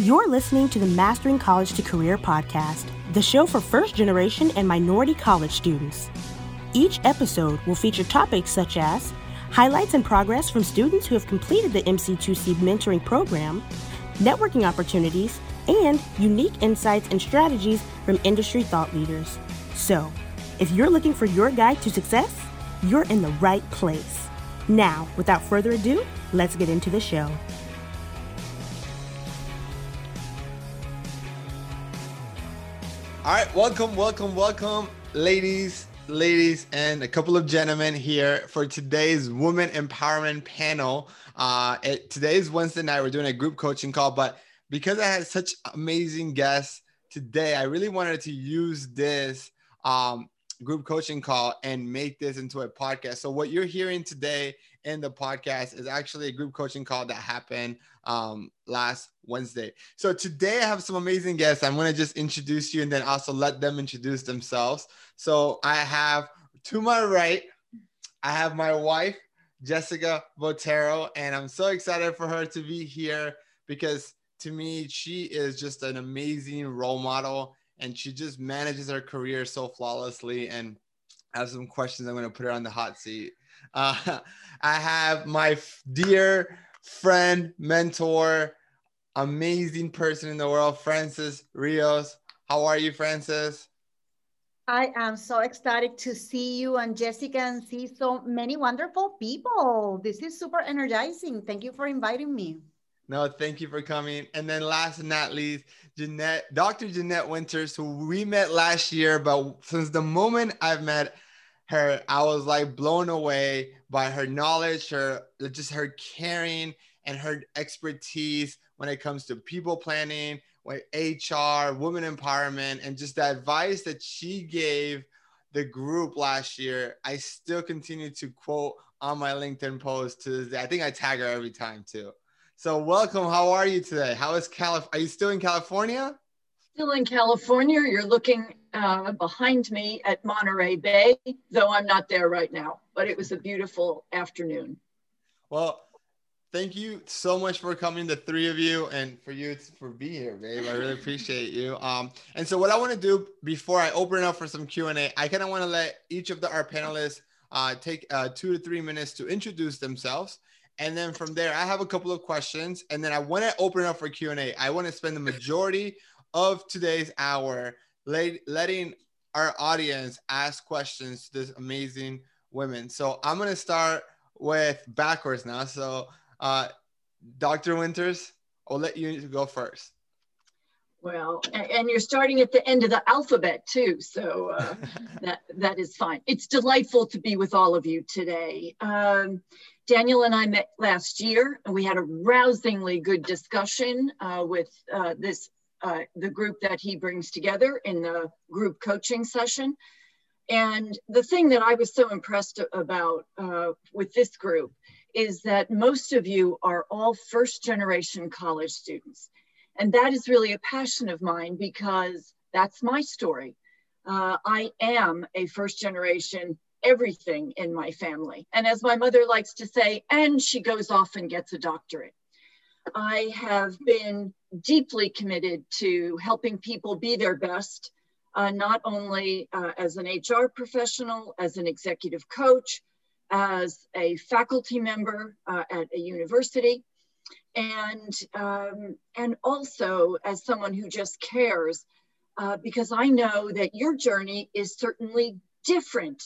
You're listening to the Mastering College to Career podcast, the show for first generation and minority college students. Each episode will feature topics such as highlights and progress from students who have completed the MC2C mentoring program, networking opportunities, and unique insights and strategies from industry thought leaders. So, if you're looking for your guide to success, you're in the right place. Now, without further ado, let's get into the show. Welcome, welcome, welcome, ladies, ladies, and a couple of gentlemen here for today's woman empowerment panel. Uh, it, today's Wednesday night. We're doing a group coaching call, but because I had such amazing guests today, I really wanted to use this um, group coaching call and make this into a podcast. So what you're hearing today in the podcast is actually a group coaching call that happened um, last Wednesday. So today I have some amazing guests. I'm going to just introduce you and then also let them introduce themselves. So I have to my right, I have my wife, Jessica Botero, and I'm so excited for her to be here because to me, she is just an amazing role model and she just manages her career so flawlessly. And I have some questions. I'm going to put her on the hot seat. Uh, I have my dear friend, mentor, amazing person in the world, Francis Rios. How are you, Francis? I am so ecstatic to see you and Jessica and see so many wonderful people. This is super energizing. Thank you for inviting me. No, thank you for coming. And then last but not least, Jeanette, Dr. Jeanette Winters, who we met last year, but since the moment I've met her, I was like blown away by her knowledge, her just her caring and her expertise when it comes to people planning, with HR, women empowerment, and just the advice that she gave the group last year. I still continue to quote on my LinkedIn post to this day. I think I tag her every time too. So welcome. How are you today? How is Calif? Are you still in California? Still in California. You're looking uh, behind me at Monterey Bay, though I'm not there right now, but it was a beautiful afternoon. Well, thank you so much for coming, the three of you, and for you for being here, babe. I really appreciate you. Um, and so what I want to do before I open up for some Q and A, I kind of want to let each of the, our panelists uh, take uh, two to three minutes to introduce themselves. And then from there, I have a couple of questions, and then I want to open up for Q and A. I want to spend the majority of today's hour letting our audience ask questions to this amazing women. So I'm going to start with backwards now. So, uh, Dr. Winters, I'll let you go first. Well, and you're starting at the end of the alphabet too, so uh, that that is fine. It's delightful to be with all of you today. Um, Daniel and I met last year, and we had a rousingly good discussion uh, with uh, this uh, the group that he brings together in the group coaching session. And the thing that I was so impressed about uh, with this group is that most of you are all first generation college students. And that is really a passion of mine because that's my story. Uh, I am a first generation everything in my family. And as my mother likes to say, and she goes off and gets a doctorate. I have been deeply committed to helping people be their best, uh, not only uh, as an HR professional, as an executive coach, as a faculty member uh, at a university, and, um, and also as someone who just cares, uh, because I know that your journey is certainly different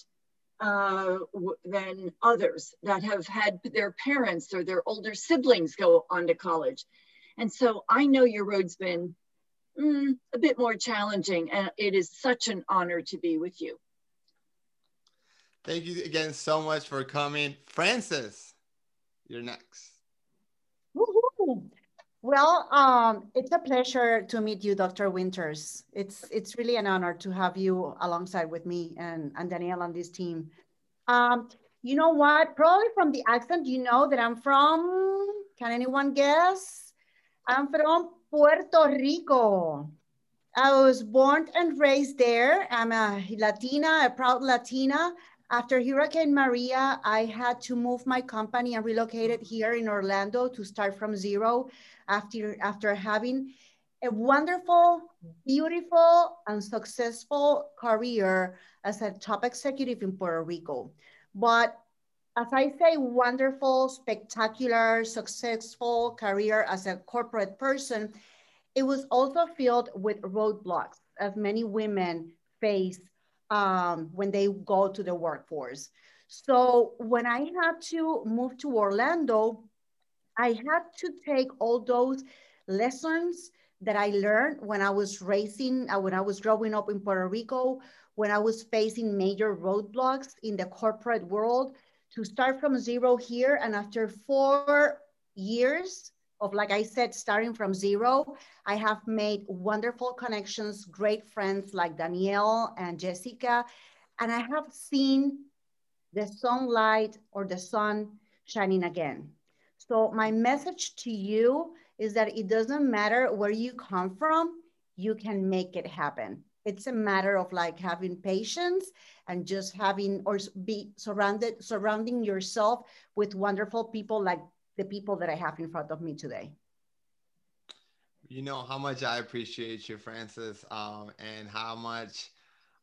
uh, than others that have had their parents or their older siblings go on to college. And so I know your road's been mm, a bit more challenging, and it is such an honor to be with you. Thank you again so much for coming. Francis, you're next. Well, um, it's a pleasure to meet you, Dr. Winters. It's it's really an honor to have you alongside with me and, and Danielle on this team. Um, you know what? Probably from the accent, you know that I'm from, can anyone guess? I'm from Puerto Rico. I was born and raised there. I'm a Latina, a proud Latina. After Hurricane Maria, I had to move my company and relocated here in Orlando to start from zero after, after having a wonderful, beautiful, and successful career as a top executive in Puerto Rico. But as I say, wonderful, spectacular, successful career as a corporate person, it was also filled with roadblocks, as many women face um, when they go to the workforce. So when I had to move to Orlando, I had to take all those lessons that I learned when I was raising, uh, when I was growing up in Puerto Rico, when I was facing major roadblocks in the corporate world to start from zero here. And after four years of, like I said, starting from zero, I have made wonderful connections, great friends like Danielle and Jessica. And I have seen the sunlight or the sun shining again. So my message to you is that it doesn't matter where you come from, you can make it happen. It's a matter of like having patience and just having or be surrounded surrounding yourself with wonderful people like the people that I have in front of me today. You know how much I appreciate you, Francis, um, and how much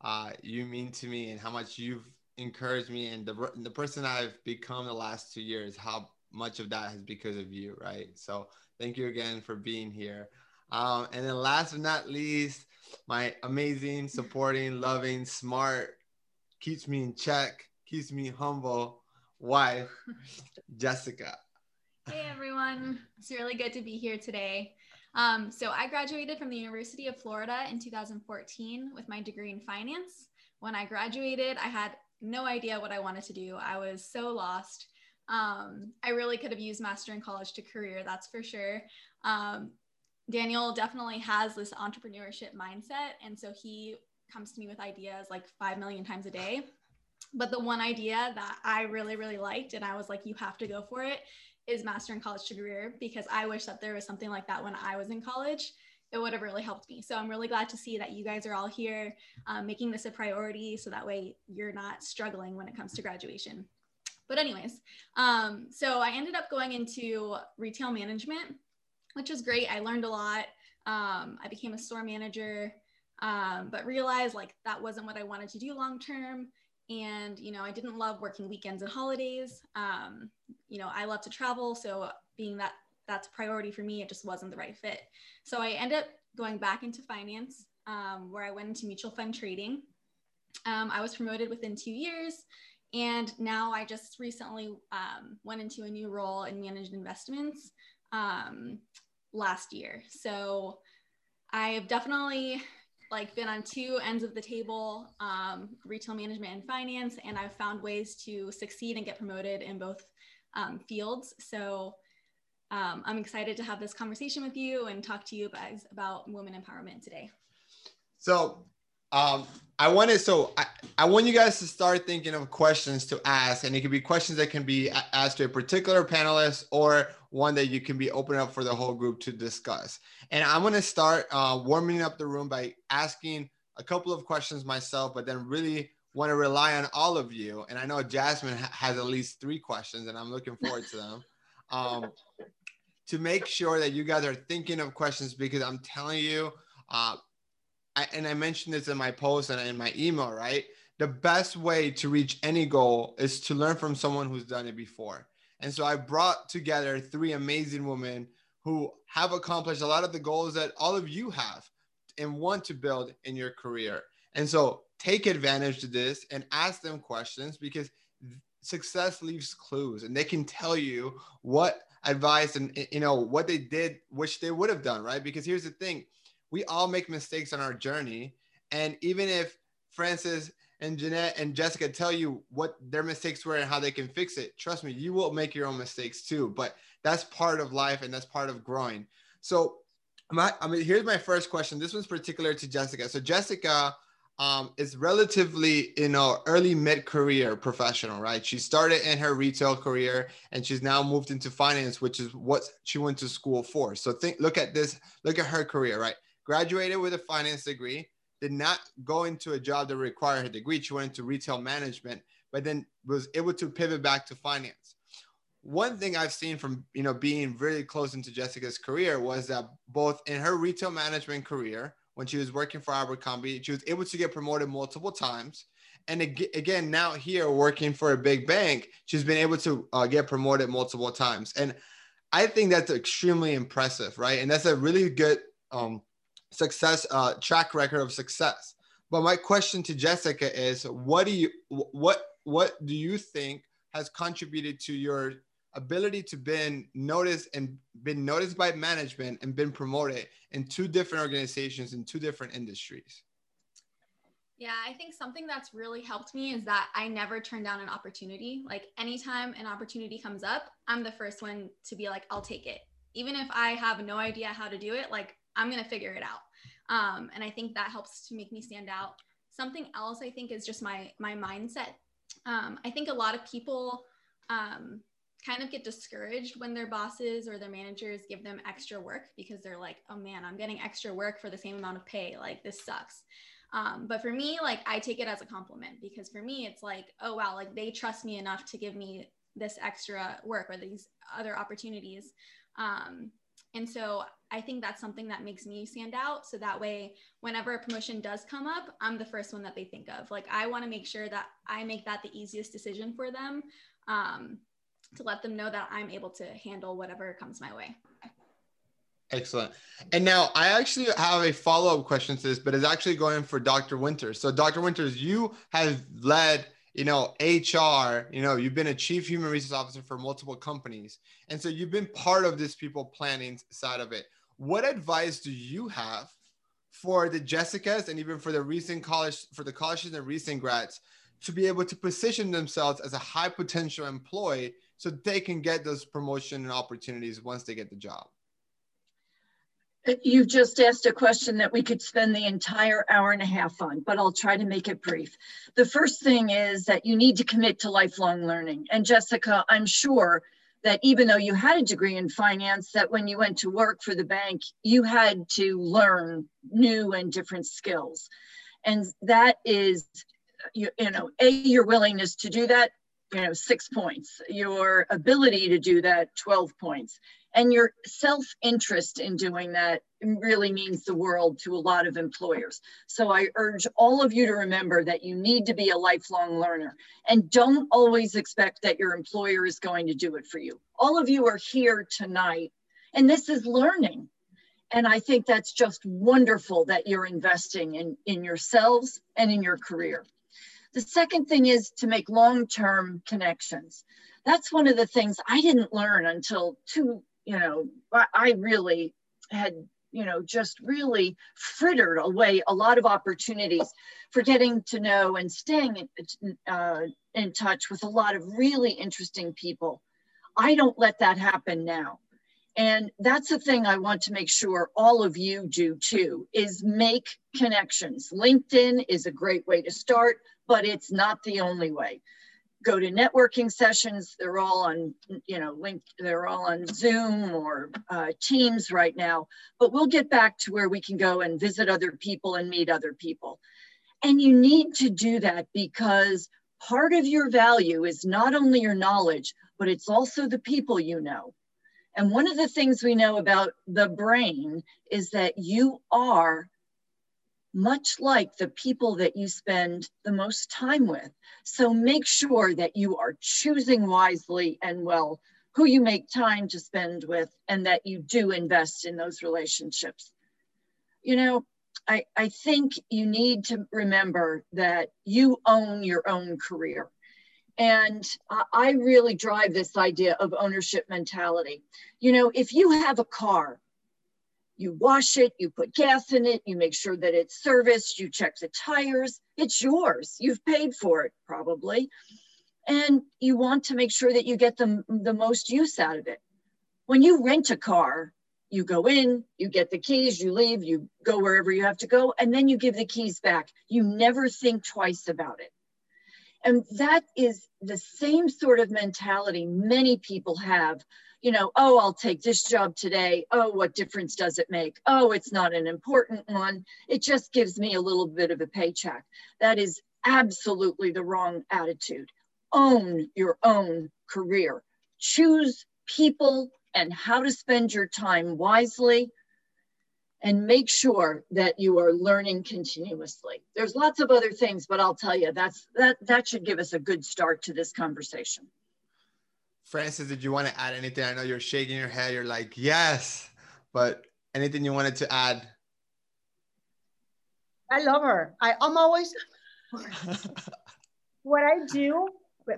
uh, you mean to me, and how much you've encouraged me, and the the person I've become the last two years. How much of that is because of you, right? So thank you again for being here. Um, and then last but not least, my amazing, supporting, loving, smart, keeps me in check, keeps me humble wife, Jessica. Hey everyone, it's really good to be here today. Um, so I graduated from the University of Florida in 2014 with my degree in finance. When I graduated, I had no idea what I wanted to do. I was so lost. Um, I really could have used master in college to career, that's for sure. Um, Daniel definitely has this entrepreneurship mindset. And so he comes to me with ideas like 5 million times a day. But the one idea that I really, really liked, and I was like, you have to go for it, is master college to career because I wish that there was something like that when I was in college. It would have really helped me. So I'm really glad to see that you guys are all here um, making this a priority so that way you're not struggling when it comes to graduation. But, anyways, um, so I ended up going into retail management which was great. I learned a lot. Um, I became a store manager, um, but realized like that wasn't what I wanted to do long term. And, you know, I didn't love working weekends and holidays. Um, you know, I love to travel. So being that that's a priority for me, it just wasn't the right fit. So I ended up going back into finance um, where I went into mutual fund trading. Um, I was promoted within two years. And now I just recently um, went into a new role in managed investments um, last year. So I have definitely like been on two ends of the table, um, retail management and finance, and I've found ways to succeed and get promoted in both um, fields. So um, I'm excited to have this conversation with you and talk to you guys about women empowerment today. So um, I wanted so I, I want you guys to start thinking of questions to ask, and it could be questions that can be asked to a particular panelist or one that you can be open up for the whole group to discuss. And I'm going to start uh, warming up the room by asking a couple of questions myself, but then really want to rely on all of you. And I know Jasmine ha- has at least three questions, and I'm looking forward to them. Um, to make sure that you guys are thinking of questions because I'm telling you, uh, I, and I mentioned this in my post and in my email, right? The best way to reach any goal is to learn from someone who's done it before. And so I brought together three amazing women who have accomplished a lot of the goals that all of you have and want to build in your career. And so take advantage of this and ask them questions because success leaves clues and they can tell you what advice and you know what they did which they would have done right because here's the thing we all make mistakes on our journey. And even if Francis and Jeanette and Jessica tell you what their mistakes were and how they can fix it, trust me, you will make your own mistakes too. But that's part of life and that's part of growing. So, my, I mean, here's my first question. This one's particular to Jessica. So, Jessica um, is relatively, you know, early mid career professional, right? She started in her retail career and she's now moved into finance, which is what she went to school for. So, think, look at this, look at her career, right? Graduated with a finance degree, did not go into a job that required a degree. She went into retail management, but then was able to pivot back to finance. One thing I've seen from you know being really close into Jessica's career was that both in her retail management career, when she was working for Abercrombie, she was able to get promoted multiple times. And again, now here working for a big bank, she's been able to uh, get promoted multiple times. And I think that's extremely impressive, right? And that's a really good um, success uh, track record of success. But my question to Jessica is, what do you what what do you think has contributed to your ability to been noticed and been noticed by management and been promoted in two different organizations in two different industries? Yeah, I think something that's really helped me is that I never turn down an opportunity. Like anytime an opportunity comes up, I'm the first one to be like, I'll take it. Even if I have no idea how to do it, like I'm going to figure it out. Um, and I think that helps to make me stand out. Something else I think is just my my mindset. Um, I think a lot of people um, kind of get discouraged when their bosses or their managers give them extra work because they're like, oh man, I'm getting extra work for the same amount of pay. Like this sucks. Um, but for me, like I take it as a compliment because for me, it's like, oh wow, like they trust me enough to give me this extra work or these other opportunities. Um, and so I think that's something that makes me stand out. So that way, whenever a promotion does come up, I'm the first one that they think of. Like I want to make sure that I make that the easiest decision for them um, to let them know that I'm able to handle whatever comes my way. Excellent. And now I actually have a follow up question to this, but it's actually going for Dr. Winters. So, Dr. Winters, you have led, you know, HR, you know, you've been a chief human resource officer for multiple companies. And so you've been part of this people planning side of it. What advice do you have for the Jessicas and even for the recent college, for the college and the recent grads to be able to position themselves as a high potential employee so they can get those promotion and opportunities once they get the job? You've just asked a question that we could spend the entire hour and a half on, but I'll try to make it brief. The first thing is that you need to commit to lifelong learning. And Jessica, I'm sure that even though you had a degree in finance, that when you went to work for the bank, you had to learn new and different skills. And that is, you, you know, A, your willingness to do that, you know, six points, your ability to do that, 12 points and your self interest in doing that really means the world to a lot of employers. So I urge all of you to remember that you need to be a lifelong learner and don't always expect that your employer is going to do it for you. All of you are here tonight, and this is learning. And I think that's just wonderful that you're investing in, in yourselves and in your career. The second thing is to make long term connections. That's one of the things I didn't learn until two, you know, I really had, you know, just really frittered away a lot of opportunities for getting to know and staying in, uh, in touch with a lot of really interesting people. I don't let that happen now. And that's the thing I want to make sure all of you do too, is make connections. LinkedIn is a great way to start, but it's not the only way go to networking sessions. They're all on, you know, link. They're all on Zoom or uh, Teams right now. But we'll get back to where we can go and visit other people and meet other people. And you need to do that because part of your value is not only your knowledge, but it's also the people you know. And one of the things we know about the brain is that you are much like the people that you spend the most time with. So make sure that you are choosing wisely and well who you make time to spend with and that you do invest in those relationships. You know, I, I think you need to remember that you own your own career. And I really drive this idea of ownership mentality. You know, if you have a car you wash it, you put gas in it, you make sure that it's serviced, you check the tires. It's yours. You've paid for it probably. And you want to make sure that you get the, the most use out of it. When you rent a car, you go in, you get the keys, you leave, you go wherever you have to go, and then you give the keys back. You never think twice about it. And that is the same sort of mentality many people have you know, oh, I'll take this job today. Oh, what difference does it make? Oh, it's not an important one. It just gives me a little bit of a paycheck. That is absolutely the wrong attitude. own your own career. Choose people and how to spend your time wisely and make sure that you are learning continuously. There's lots of other things, but I'll tell you that's that that should give us a good start to this conversation. Frances, did you want to add anything? I know you're shaking your head. You're like, yes, but anything you wanted to add? I love her. I, I'm always what I do.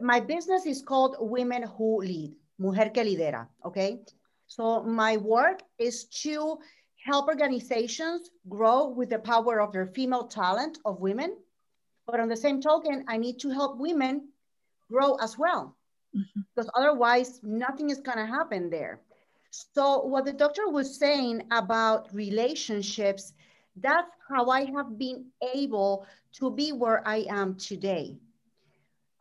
My business is called Women Who Lead, Mujer que Lidera. Okay, so my work is to help organizations grow with the power of their female talent of women. But on the same token, I need to help women grow as well, mm-hmm. because otherwise nothing is gonna happen there. So what the doctor was saying about relationships, that's how I have been able to be where I am today.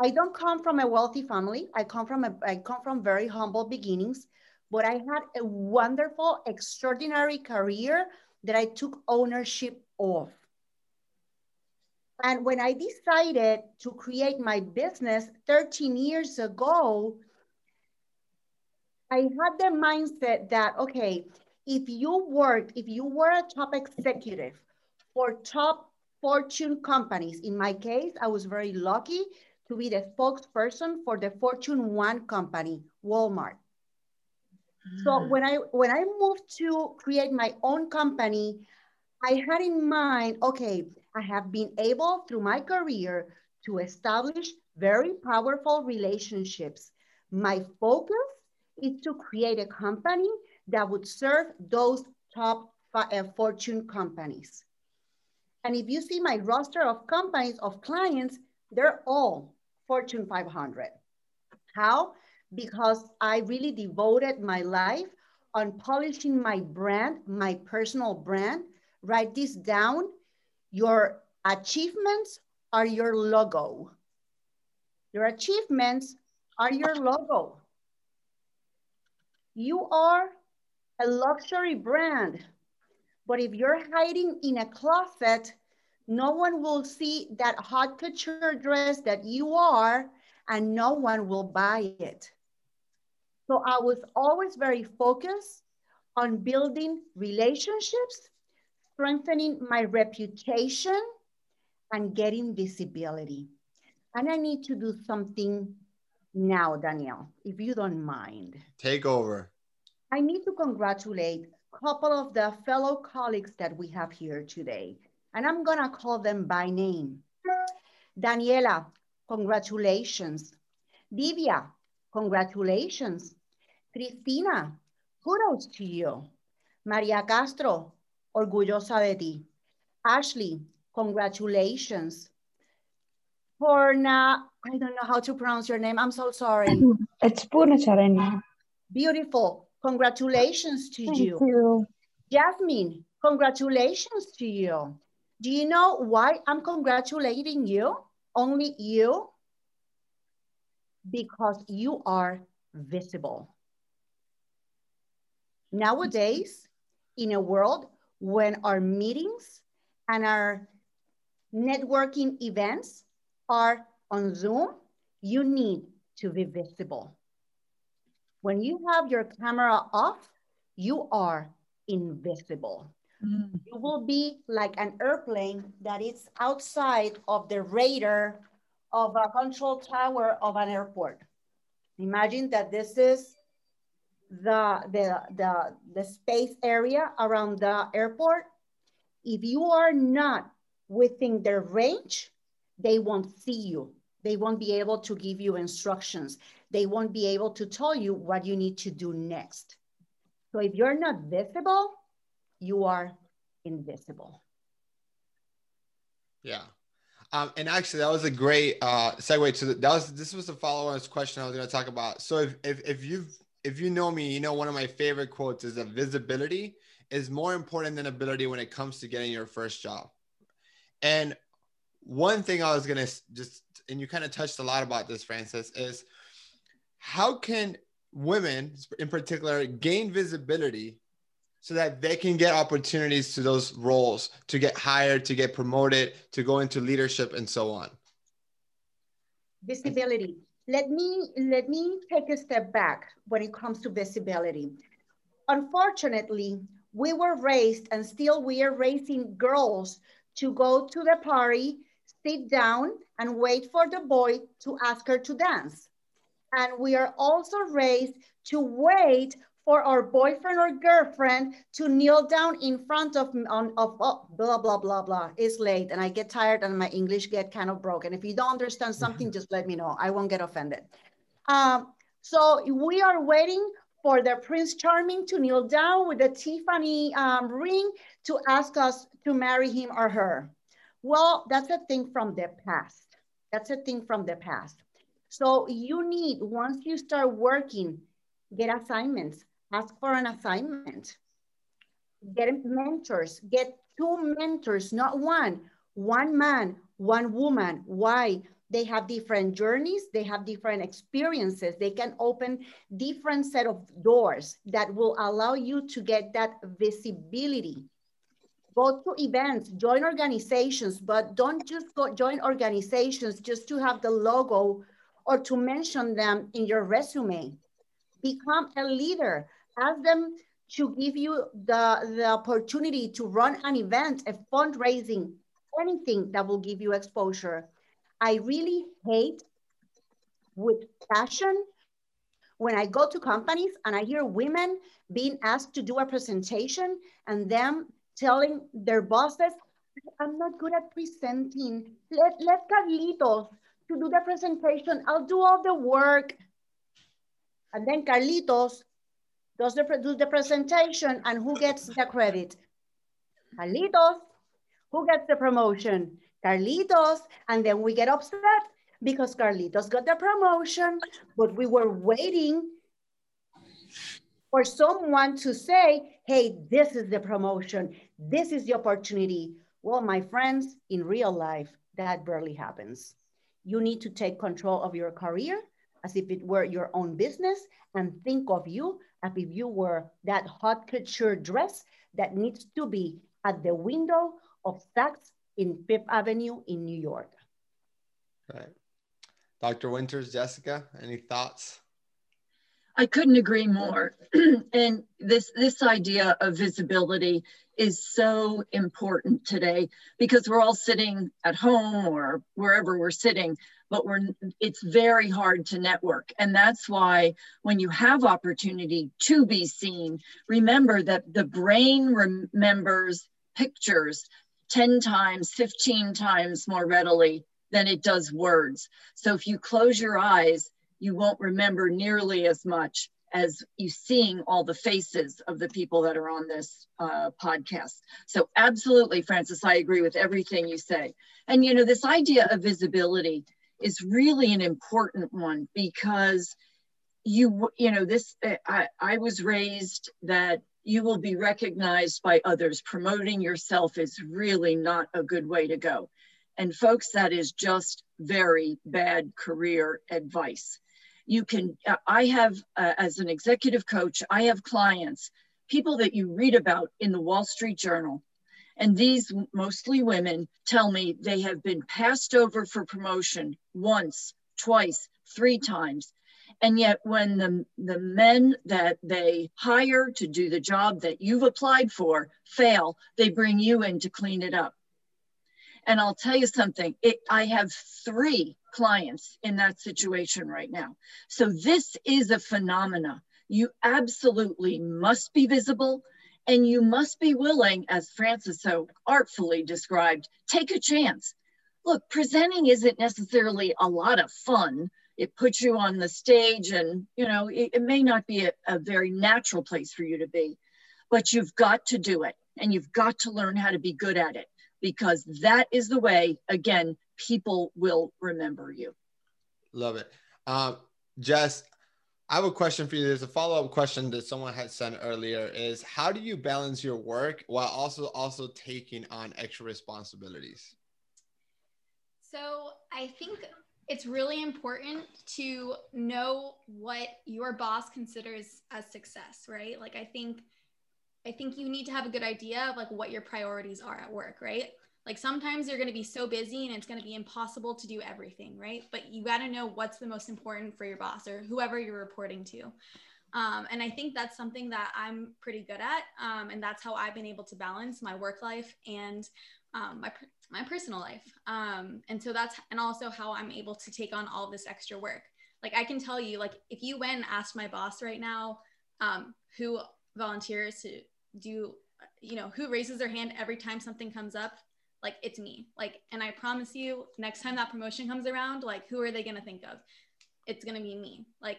I don't come from a wealthy family. I come from a, I come from very humble beginnings but I had a wonderful, extraordinary career that I took ownership of. And when I decided to create my business 13 years ago, I had the mindset that, okay, if you worked, if you were a top executive for top Fortune companies, in my case, I was very lucky to be the spokesperson for the Fortune 1 company, Walmart. So mm. when I when I moved to create my own company, I had in mind, okay, I have been able through my career to establish very powerful relationships. My focus is to create a company that would serve those top uh, fortune companies. And if you see my roster of companies, of clients, they're all Fortune 500. How? because I really devoted my life on polishing my brand, my personal brand. Write this down. Your achievements are your logo. Your achievements are your logo. You are a luxury brand, but if you're hiding in a closet, no one will see that haute couture dress that you are and no one will buy it. So I was always very focused on building relationships, strengthening my reputation, and getting visibility. And I need to do something now, Danielle, if you don't mind. Take over. I need to congratulate a couple of the fellow colleagues that we have here today. And I'm gonna call them by name. Daniela, congratulations. Divya, Congratulations. Cristina, kudos to you. Maria Castro, orgullosa de ti. Ashley, congratulations. Purna, I don't know how to pronounce your name. I'm so sorry. It's Purna Charanya. Beautiful. Congratulations to Thank you. you. Jasmine, congratulations to you. Do you know why I'm congratulating you? Only you? because you are visible. Nowadays, in a world when our meetings and our networking events are on Zoom, you need to be visible. When you have your camera off, you are invisible. Mm. You will be like an airplane that is outside of the radar of a control tower of an airport. Imagine that this is the, the, the, the space area around the airport. If you are not within their range, they won't see you. They won't be able to give you instructions. They won't be able to tell you what you need to do next. So if you're not visible, you are invisible. Yeah, um, and actually, that was a great uh, segue to the, that was this was the follow-on question I was going to talk about. So if if if you if you know me, you know one of my favorite quotes is that visibility is more important than ability when it comes to getting your first job. And one thing I was going to just and you kind of touched a lot about this, Francis, is how can women in particular gain visibility so that they can get opportunities to those roles to get hired to get promoted to go into leadership and so on visibility let me let me take a step back when it comes to visibility. Unfortunately, we were raised and still we are raising girls to go to the party, sit down and wait for the boy to ask her to dance. And we are also raised to wait for our boyfriend or girlfriend to kneel down in front of on of oh, blah blah blah blah. It's late and I get tired and my English get kind of broken. If you don't understand something, just let me know. I won't get offended. Um, so we are waiting for the Prince Charming to kneel down with the Tiffany um, ring to ask us to marry him or her. Well, that's a thing from the past. That's a thing from the past. So you need, once you start working, get assignments, ask for an assignment, get mentors, get two mentors, not one, one man, one woman. Why? They have different journeys, they have different experiences. They can open different set of doors that will allow you to get that visibility. Go to events, join organizations, but don't just go join organizations just to have the logo or to mention them in your resume. Become a leader. Ask them to give you the, the opportunity to run an event, a fundraising, anything that will give you exposure. I really hate with passion when I go to companies and I hear women being asked to do a presentation and them telling their bosses, I'm not good at presenting. Let, let Carlitos to do the presentation. I'll do all the work. And then Carlitos does the, do the presentation and who gets the credit? Carlitos. Who gets the promotion? Carlitos. And then we get upset because Carlitos got the promotion, but we were waiting for someone to say, hey, this is the promotion. This is the opportunity. Well, my friends, in real life, that barely happens. You need to take control of your career as if it were your own business and think of you as if you were that haute couture dress that needs to be at the window of Saks in Fifth Avenue in New York. Right. Dr. Winters, Jessica, any thoughts? I couldn't agree more. and this this idea of visibility is so important today because we're all sitting at home or wherever we're sitting, but we're it's very hard to network. And that's why when you have opportunity to be seen, remember that the brain remembers pictures 10 times, 15 times more readily than it does words. So if you close your eyes you won't remember nearly as much as you seeing all the faces of the people that are on this uh, podcast. So absolutely, Francis, I agree with everything you say. And you know, this idea of visibility is really an important one because you, you know, this, I, I was raised that you will be recognized by others. Promoting yourself is really not a good way to go. And folks, that is just very bad career advice you can i have uh, as an executive coach i have clients people that you read about in the wall street journal and these mostly women tell me they have been passed over for promotion once twice three times and yet when the, the men that they hire to do the job that you've applied for fail they bring you in to clean it up and i'll tell you something it, i have three clients in that situation right now. So this is a phenomena. You absolutely must be visible and you must be willing, as Francis so artfully described, take a chance. Look, presenting isn't necessarily a lot of fun. It puts you on the stage and, you know, it, it may not be a, a very natural place for you to be, but you've got to do it and you've got to learn how to be good at it because that is the way, again, people will remember you. Love it. Um, Jess, I have a question for you. There's a follow-up question that someone had sent earlier is how do you balance your work while also also taking on extra responsibilities? So I think it's really important to know what your boss considers as success, right? Like I think I think you need to have a good idea of like what your priorities are at work, right? Like sometimes you're going to be so busy and it's going to be impossible to do everything, right? But you got to know what's the most important for your boss or whoever you're reporting to. Um, and I think that's something that I'm pretty good at. Um, and that's how I've been able to balance my work life and um, my, my personal life. Um, and so that's, and also how I'm able to take on all this extra work. Like I can tell you, like if you went and asked my boss right now um, who volunteers to do, you know, who raises their hand every time something comes up, like it's me. Like, and I promise you, next time that promotion comes around, like who are they going to think of? It's going to be me. Like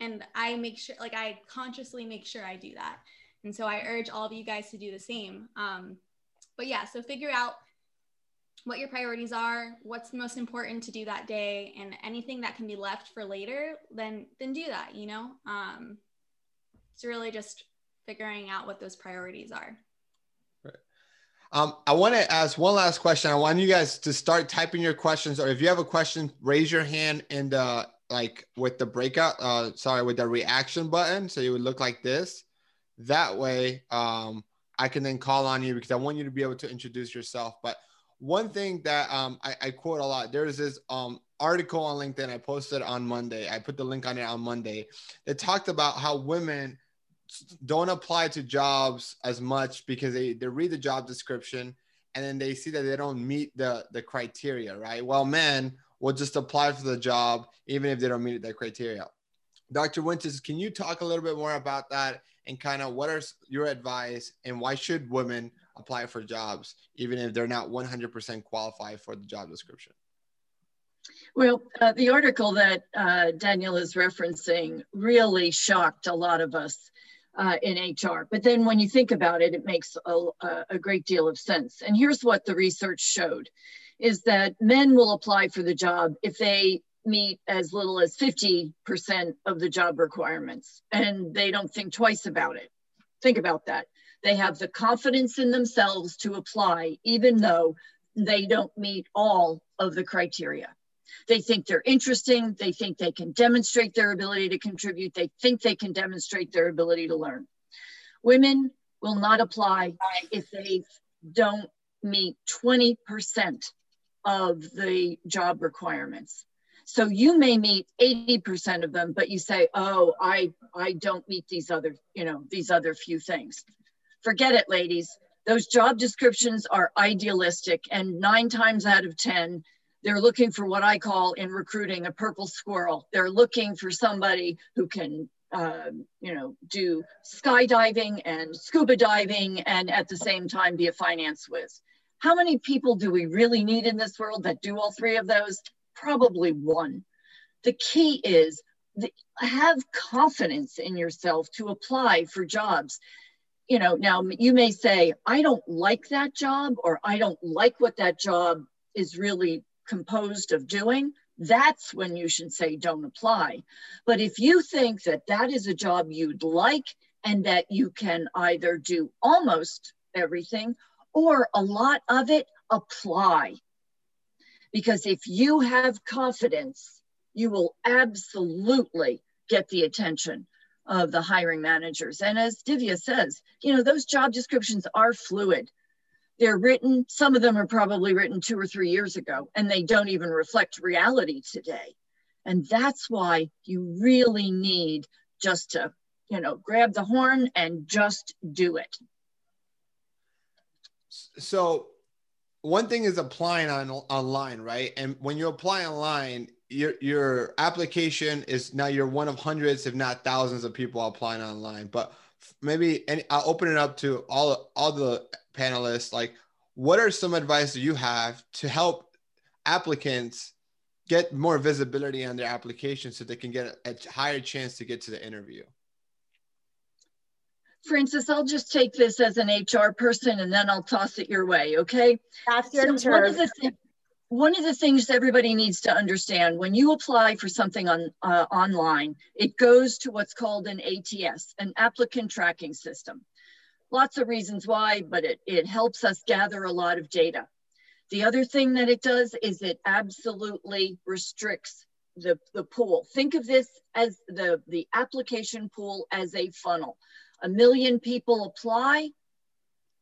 and i make sure like i consciously make sure i do that and so i urge all of you guys to do the same um, but yeah so figure out what your priorities are what's most important to do that day and anything that can be left for later then then do that you know um, it's really just figuring out what those priorities are um, I want to ask one last question. I want you guys to start typing your questions, or if you have a question, raise your hand in the like with the breakout, uh, sorry, with the reaction button. So you would look like this. That way, um, I can then call on you because I want you to be able to introduce yourself. But one thing that um, I, I quote a lot, there's this um, article on LinkedIn I posted on Monday. I put the link on it on Monday. It talked about how women don't apply to jobs as much because they, they read the job description and then they see that they don't meet the, the criteria, right? Well, men will just apply for the job even if they don't meet that criteria. Dr. Winters, can you talk a little bit more about that and kind of what are your advice and why should women apply for jobs even if they're not 100% qualified for the job description? Well, uh, the article that uh, Daniel is referencing really shocked a lot of us uh, in HR. But then when you think about it, it makes a, a great deal of sense. And here's what the research showed is that men will apply for the job if they meet as little as 50% of the job requirements and they don't think twice about it. Think about that. They have the confidence in themselves to apply even though they don't meet all of the criteria. They think they're interesting. They think they can demonstrate their ability to contribute. They think they can demonstrate their ability to learn. Women will not apply if they don't meet 20% of the job requirements. So you may meet 80% of them, but you say, oh, I, I don't meet these other, you know, these other few things. Forget it, ladies. Those job descriptions are idealistic and nine times out of 10, they're looking for what I call in recruiting a purple squirrel. They're looking for somebody who can, uh, you know, do skydiving and scuba diving and at the same time be a finance whiz. How many people do we really need in this world that do all three of those? Probably one. The key is the, have confidence in yourself to apply for jobs. You know, now you may say, I don't like that job or I don't like what that job is really composed of doing. That's when you should say don't apply. But if you think that that is a job you'd like and that you can either do almost everything or a lot of it, apply. Because if you have confidence, you will absolutely get the attention of the hiring managers. And as Divya says, you know, those job descriptions are fluid. They're written, some of them are probably written two or three years ago, and they don't even reflect reality today. And that's why you really need just to, you know, grab the horn and just do it so one thing is applying on online, right? And when you apply online, your your application is now you're one of hundreds, if not thousands, of people applying online. But maybe and I'll open it up to all all the panelists. Like, what are some advice that you have to help applicants get more visibility on their application so they can get a, a higher chance to get to the interview? Francis, I'll just take this as an HR person and then I'll toss it your way, okay? That's your so turn. One of, the th- one of the things everybody needs to understand when you apply for something on uh, online, it goes to what's called an ATS, an applicant tracking system. Lots of reasons why, but it, it helps us gather a lot of data. The other thing that it does is it absolutely restricts the, the pool. Think of this as the, the application pool as a funnel a million people apply,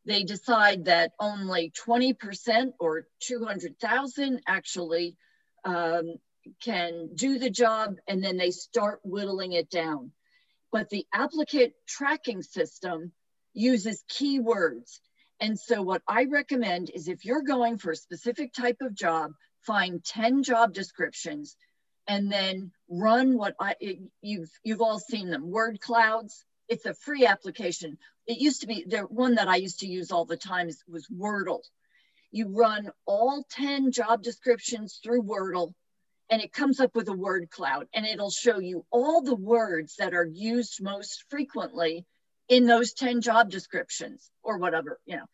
they decide that only 20% or 200,000 actually um, can do the job, and then they start whittling it down. But the applicant tracking system uses keywords. And so, what I recommend is if you're going for a specific type of job, find 10 job descriptions and then run what I, it, you've, you've all seen them word clouds. It's a free application. It used to be the one that I used to use all the time was Wordle. You run all 10 job descriptions through Wordle and it comes up with a word cloud and it'll show you all the words that are used most frequently in those 10 job descriptions or whatever, you know,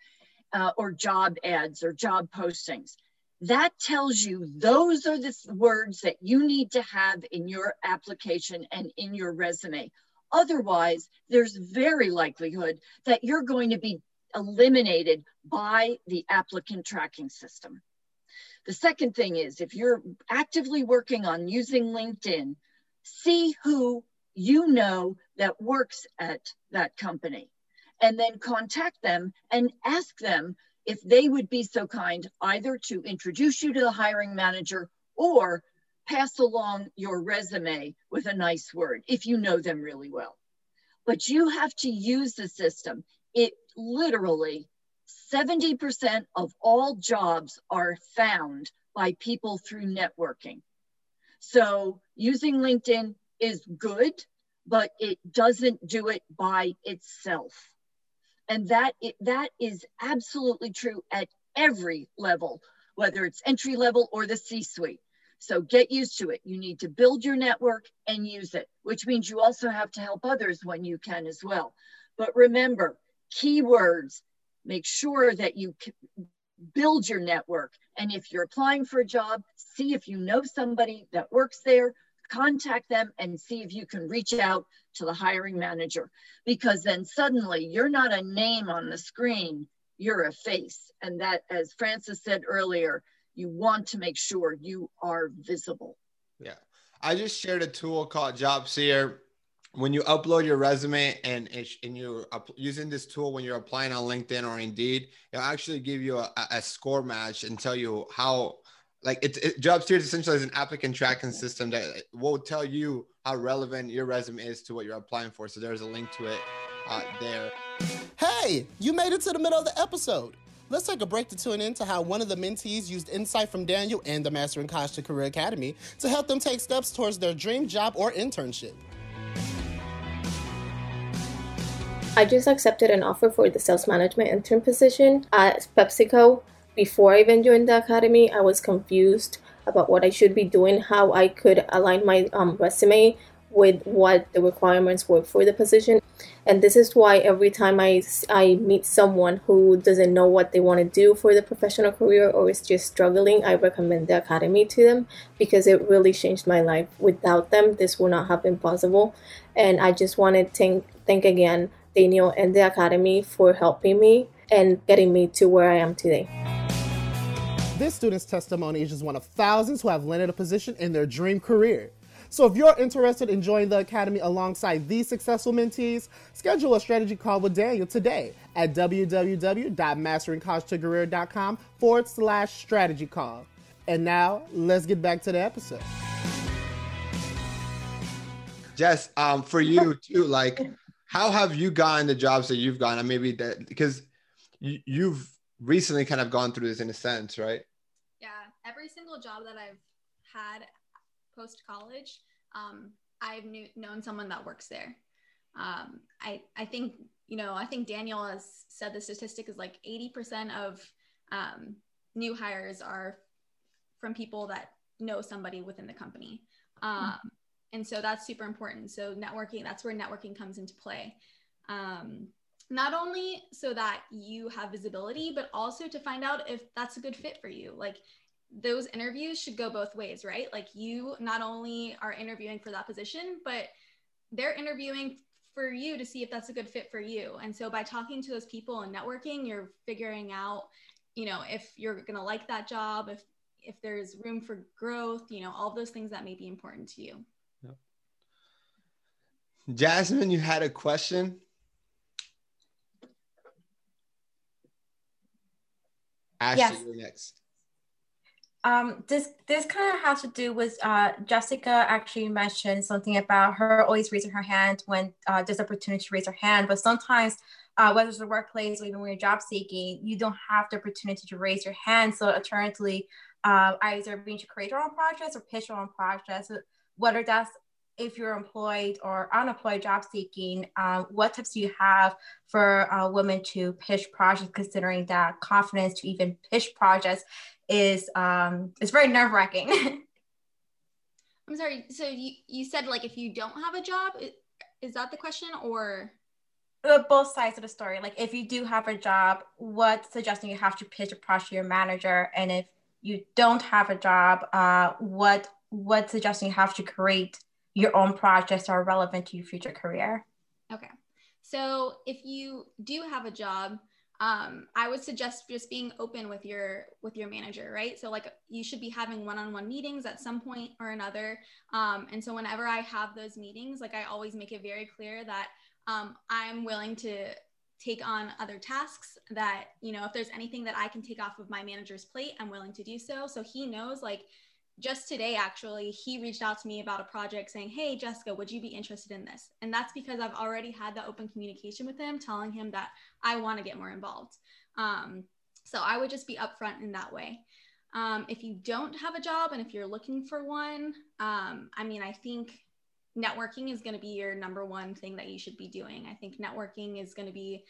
uh, or job ads or job postings. That tells you those are the words that you need to have in your application and in your resume. Otherwise, there's very likelihood that you're going to be eliminated by the applicant tracking system. The second thing is if you're actively working on using LinkedIn, see who you know that works at that company and then contact them and ask them if they would be so kind either to introduce you to the hiring manager or pass along your resume with a nice word if you know them really well. But you have to use the system. It literally 70% of all jobs are found by people through networking. So using LinkedIn is good, but it doesn't do it by itself. And that, it, that is absolutely true at every level, whether it's entry level or the C suite. So get used to it. You need to build your network and use it, which means you also have to help others when you can as well. But remember, keywords, make sure that you build your network. And if you're applying for a job, see if you know somebody that works there, contact them and see if you can reach out to the hiring manager. Because then suddenly you're not a name on the screen, you're a face. And that, as Frances said earlier, you want to make sure you are visible. Yeah. I just shared a tool called JobSeer when you upload your resume and and you're using this tool when you're applying on LinkedIn or Indeed, it'll actually give you a, a score match and tell you how like it's it, JobSeer is essentially an applicant tracking system that will tell you how relevant your resume is to what you're applying for. So there's a link to it uh, there. Hey, you made it to the middle of the episode. Let's take a break to tune in to how one of the mentees used insight from Daniel and the Mastering College to Career Academy to help them take steps towards their dream job or internship. I just accepted an offer for the sales management intern position at PepsiCo. Before I even joined the academy, I was confused about what I should be doing, how I could align my um, resume with what the requirements were for the position. And this is why every time I, I meet someone who doesn't know what they want to do for the professional career or is just struggling, I recommend the academy to them because it really changed my life. Without them, this would not have been possible. And I just want to thank, thank again Daniel and the Academy for helping me and getting me to where I am today. This student's testimony is just one of thousands who have landed a position in their dream career. So if you're interested in joining the Academy alongside these successful mentees, schedule a strategy call with Daniel today at www.masteringcollegetocareer.com forward slash strategy call. And now let's get back to the episode. Jess, um, for you too, like how have you gotten the jobs that you've gotten? maybe that because you, you've recently kind of gone through this in a sense, right? Every single job that I've had post college, um, I've knew, known someone that works there. Um, I I think you know I think Daniel has said the statistic is like eighty percent of um, new hires are from people that know somebody within the company. Um, and so that's super important so networking that's where networking comes into play um, not only so that you have visibility but also to find out if that's a good fit for you like those interviews should go both ways right like you not only are interviewing for that position but they're interviewing for you to see if that's a good fit for you and so by talking to those people and networking you're figuring out you know if you're going to like that job if if there's room for growth you know all those things that may be important to you Jasmine, you had a question? Ashley, Yes. you're next. Um, this this kind of has to do with uh, Jessica actually mentioned something about her always raising her hand when uh, there's opportunity to raise her hand. But sometimes, uh, whether it's the workplace or even when you're job seeking, you don't have the opportunity to raise your hand. So alternatively, uh, either being to create your own projects or pitch your own projects, whether that's if you're employed or unemployed job seeking, uh, what tips do you have for uh, women to pitch projects, considering that confidence to even pitch projects is um, is very nerve wracking. I'm sorry. So you, you said like if you don't have a job, is that the question or? Uh, Both sides of the story. Like if you do have a job, what suggestion you have to pitch a project to your manager, and if you don't have a job, uh, what what suggestion you have to create your own projects are relevant to your future career. Okay. So if you do have a job, um, I would suggest just being open with your with your manager, right? So like you should be having one-on-one meetings at some point or another. Um, and so whenever I have those meetings, like I always make it very clear that um, I'm willing to take on other tasks that you know if there's anything that I can take off of my manager's plate, I'm willing to do so. So he knows like just today actually he reached out to me about a project saying hey jessica would you be interested in this? And that's because i've already had that open communication with him telling him that i want to get more involved. Um, so i would just be upfront in that way. Um, if you don't have a job and if you're looking for one um, i mean i think networking is going to be your number one thing that you should be doing. I think networking is going to be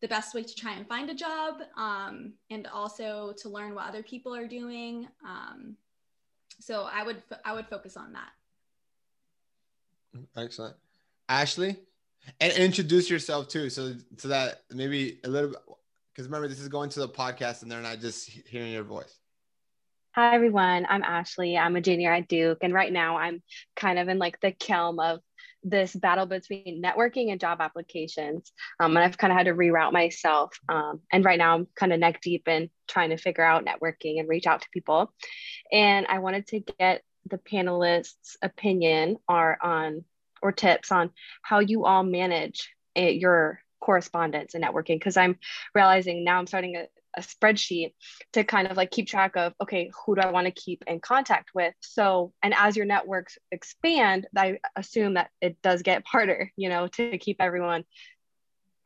the best way to try and find a job um, and also to learn what other people are doing. Um, so i would i would focus on that Excellent. Ashley, and introduce yourself too, so so that maybe a little bit, because remember this is going to the podcast and they're not just hearing your voice. Hi everyone, I'm Ashley. I'm a junior at Duke, and right now I'm kind of in like the kelm of this battle between networking and job applications. Um, and I've kind of had to reroute myself. Um, and right now I'm kind of neck deep in trying to figure out networking and reach out to people. And I wanted to get the panelists' opinion or on or tips on how you all manage eh, your correspondence and networking because I'm realizing now I'm starting a, a spreadsheet to kind of like keep track of okay who do I want to keep in contact with? So and as your networks expand I assume that it does get harder you know to keep everyone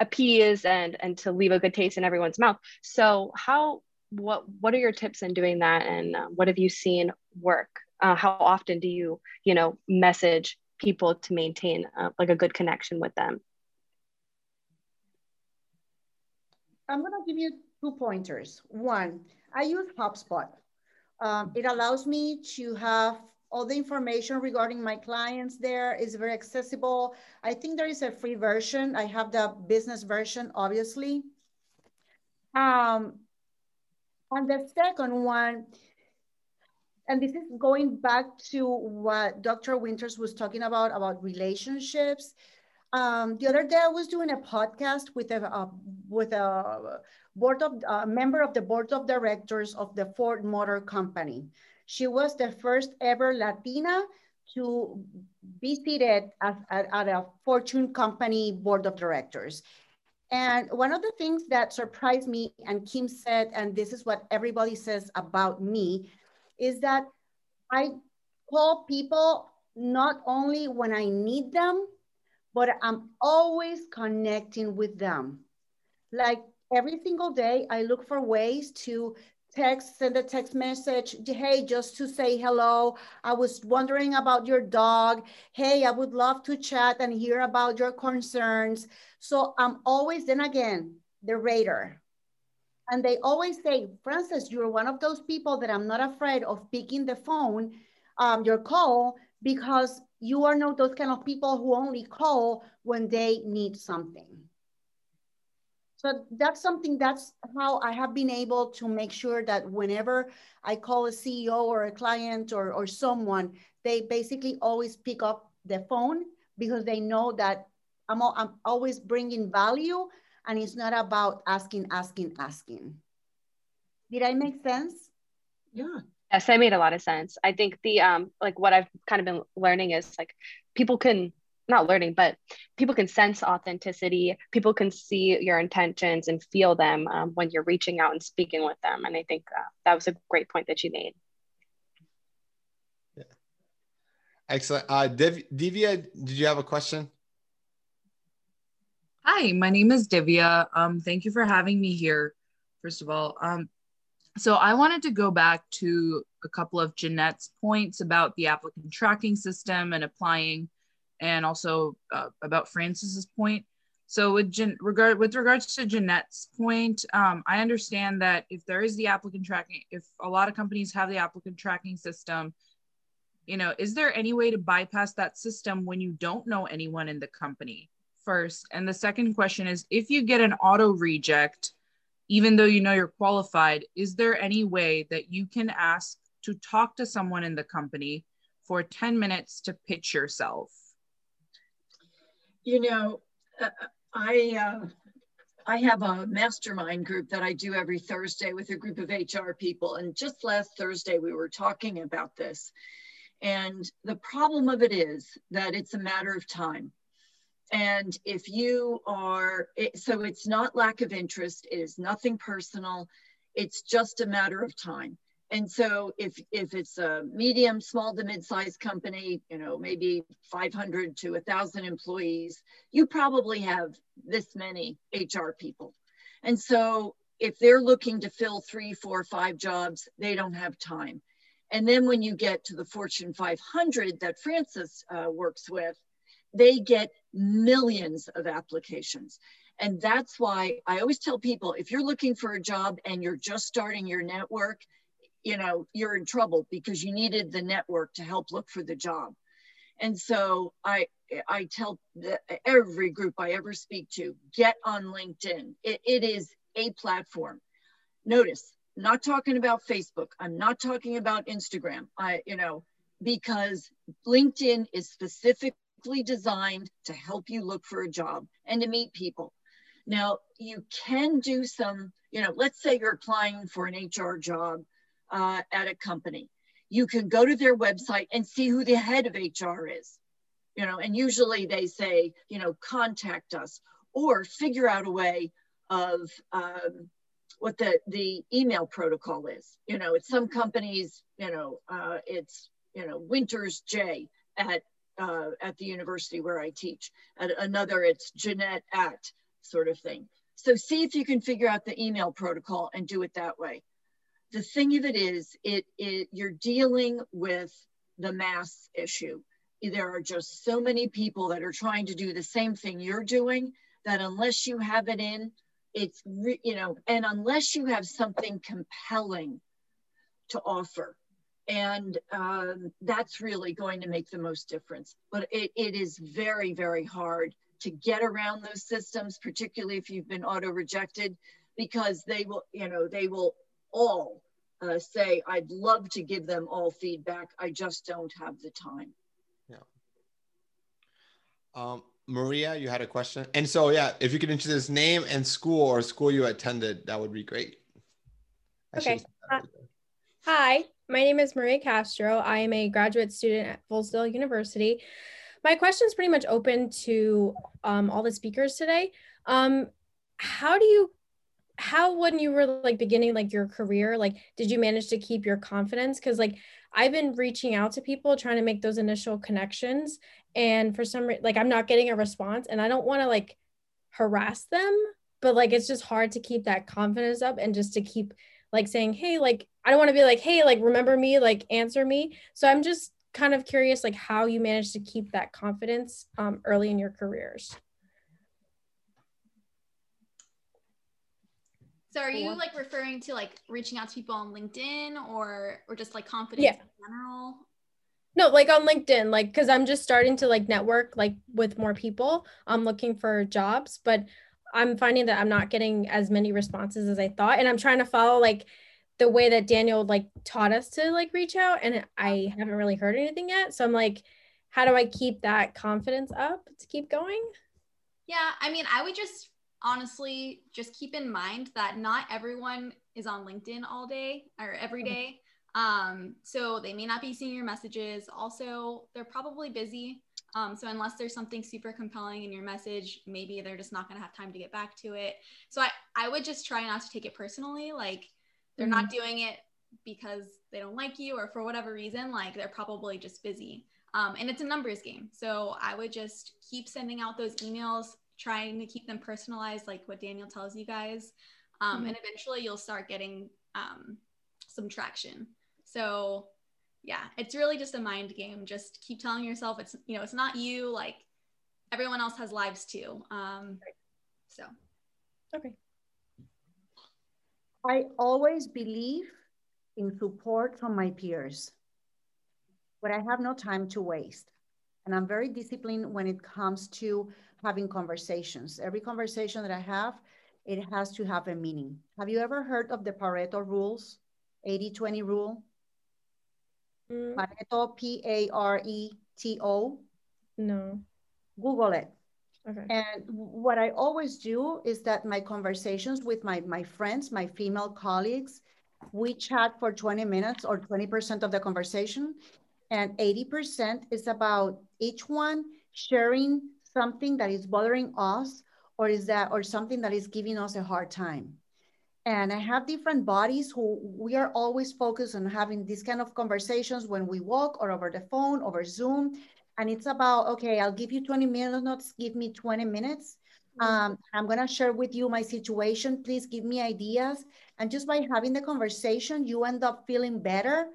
appeased and and to leave a good taste in everyone's mouth. So how what what are your tips in doing that? And uh, what have you seen work? Uh, how often do you you know message people to maintain uh, like a good connection with them? I'm going to give you two pointers. One, I use HubSpot. Um, it allows me to have all the information regarding my clients there is very accessible. I think there is a free version. I have the business version, obviously. Um, and the second one, and this is going back to what Dr. Winters was talking about, about relationships. Um, the other day I was doing a podcast with a, uh, with a board of, a member of the board of directors of the Ford Motor Company. She was the first ever Latina to be seated at, at, at a Fortune company board of directors. And one of the things that surprised me, and Kim said, and this is what everybody says about me, is that I call people not only when I need them, but I'm always connecting with them. Like every single day, I look for ways to text, send a text message. Hey, just to say hello. I was wondering about your dog. Hey, I would love to chat and hear about your concerns. So I'm always, then again, the radar. And they always say, Frances, you're one of those people that I'm not afraid of picking the phone, um, your call, because you are not those kind of people who only call when they need something. So that's something that's how I have been able to make sure that whenever I call a CEO or a client or, or someone, they basically always pick up the phone because they know that I'm, I'm always bringing value and it's not about asking, asking, asking. Did I make sense? Yeah. Yes, that made a lot of sense. I think the um like what I've kind of been learning is like people can not learning, but people can sense authenticity. People can see your intentions and feel them um, when you're reaching out and speaking with them. And I think uh, that was a great point that you made. Yeah. Excellent. Uh, Div- Divya, did you have a question? Hi, my name is Divya. Um, thank you for having me here, first of all. Um, so I wanted to go back to a couple of Jeanette's points about the applicant tracking system and applying, and also uh, about Frances's point. So with Jan- regard with regards to Jeanette's point, um, I understand that if there is the applicant tracking, if a lot of companies have the applicant tracking system, you know, is there any way to bypass that system when you don't know anyone in the company first? And the second question is, if you get an auto reject, even though you know you're qualified, is there any way that you can ask to talk to someone in the company for 10 minutes to pitch yourself? You know, uh, I uh, I have a mastermind group that I do every Thursday with a group of HR people, and just last Thursday we were talking about this. And the problem of it is that it's a matter of time. And if you are, it, so it's not lack of interest, it is nothing personal, it's just a matter of time. And so if, if it's a medium, small to mid-sized company, you know, maybe 500 to 1,000 employees, you probably have this many HR people. And so if they're looking to fill three, four, five jobs, they don't have time. And then when you get to the Fortune 500 that Frances uh, works with, they get millions of applications. And that's why I always tell people if you're looking for a job and you're just starting your network, you know, you're in trouble because you needed the network to help look for the job. And so I, I tell every group I ever speak to, get on LinkedIn. It, it is a platform. Notice, not talking about Facebook. I'm not talking about Instagram. I, you know, because LinkedIn is specific designed to help you look for a job and to meet people. Now, you can do some, you know, let's say you're applying for an HR job uh, at a company. You can go to their website and see who the head of HR is, you know, and usually they say, you know, contact us or figure out a way of um, what the, the email protocol is. You know, it's some companies, you know, uh, it's, you know, Winters J at uh, at the university where I teach. At another, it's Jeanette at sort of thing. So see if you can figure out the email protocol and do it that way. The thing of it is, it, it you're dealing with the mass issue. There are just so many people that are trying to do the same thing you're doing that unless you have it in, it's, you know, and unless you have something compelling to offer, and um, that's really going to make the most difference. But it, it is very, very hard to get around those systems, particularly if you've been auto rejected, because they will, you know, they will all uh, say, I'd love to give them all feedback. I just don't have the time. Yeah. Um, Maria, you had a question. And so, yeah, if you could introduce name and school or school you attended, that would be great. okay. Uh, hi, my name is Maria Castro. I am a graduate student at Fullsdale University. My question is pretty much open to um, all the speakers today. Um, how do you, how when you were like beginning like your career, like did you manage to keep your confidence? Because like I've been reaching out to people trying to make those initial connections, and for some like I'm not getting a response, and I don't want to like harass them, but like it's just hard to keep that confidence up and just to keep like saying, hey, like I don't want to be like, hey, like remember me, like answer me. So I'm just kind of curious, like how you managed to keep that confidence um, early in your careers. So are you like referring to like reaching out to people on LinkedIn or or just like confidence yeah. in general? No, like on LinkedIn, like because I'm just starting to like network like with more people. I'm looking for jobs, but I'm finding that I'm not getting as many responses as I thought. And I'm trying to follow like the way that Daniel like taught us to like reach out and I haven't really heard anything yet. So I'm like, how do I keep that confidence up to keep going? Yeah, I mean, I would just honestly just keep in mind that not everyone is on LinkedIn all day or every mm-hmm. Um, so they may not be seeing your messages. Also, they're probably busy. Um, so unless there's something super compelling in your message, maybe they're just not going to have time to get back to it. So I, I would just try not to take it personally. Like they're mm-hmm. not doing it because they don't like you or for whatever reason. Like they're probably just busy. Um, and it's a numbers game. So I would just keep sending out those emails, trying to keep them personalized, like what Daniel tells you guys. Um, mm-hmm. And eventually you'll start getting um, some traction. So yeah, it's really just a mind game. Just keep telling yourself it's, you know, it's not you. Like everyone else has lives too. Um, so. Okay. I always believe in support from my peers but I have no time to waste. And I'm very disciplined when it comes to having conversations. Every conversation that I have, it has to have a meaning. Have you ever heard of the Pareto rules, 80 20 rule? Mm. Pareto, P A R E T O? No. Google it. Okay. And what I always do is that my conversations with my, my friends, my female colleagues, we chat for 20 minutes or 20% of the conversation and 80% is about each one sharing something that is bothering us or is that or something that is giving us a hard time and i have different bodies who we are always focused on having these kind of conversations when we walk or over the phone over zoom and it's about okay i'll give you 20 minutes give me 20 minutes mm-hmm. um, i'm going to share with you my situation please give me ideas and just by having the conversation you end up feeling better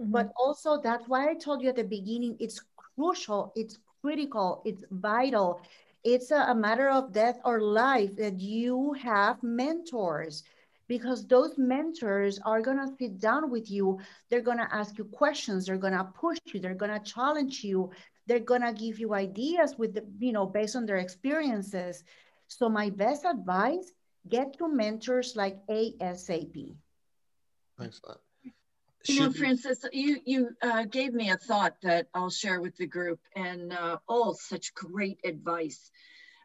Mm-hmm. But also, that's why I told you at the beginning it's crucial, it's critical, it's vital. It's a, a matter of death or life that you have mentors because those mentors are going to sit down with you. They're going to ask you questions. They're going to push you. They're going to challenge you. They're going to give you ideas with the, you know, based on their experiences. So my best advice, get to mentors like ASAP. Thanks a lot. You know, Frances, you you uh, gave me a thought that I'll share with the group, and uh, all such great advice.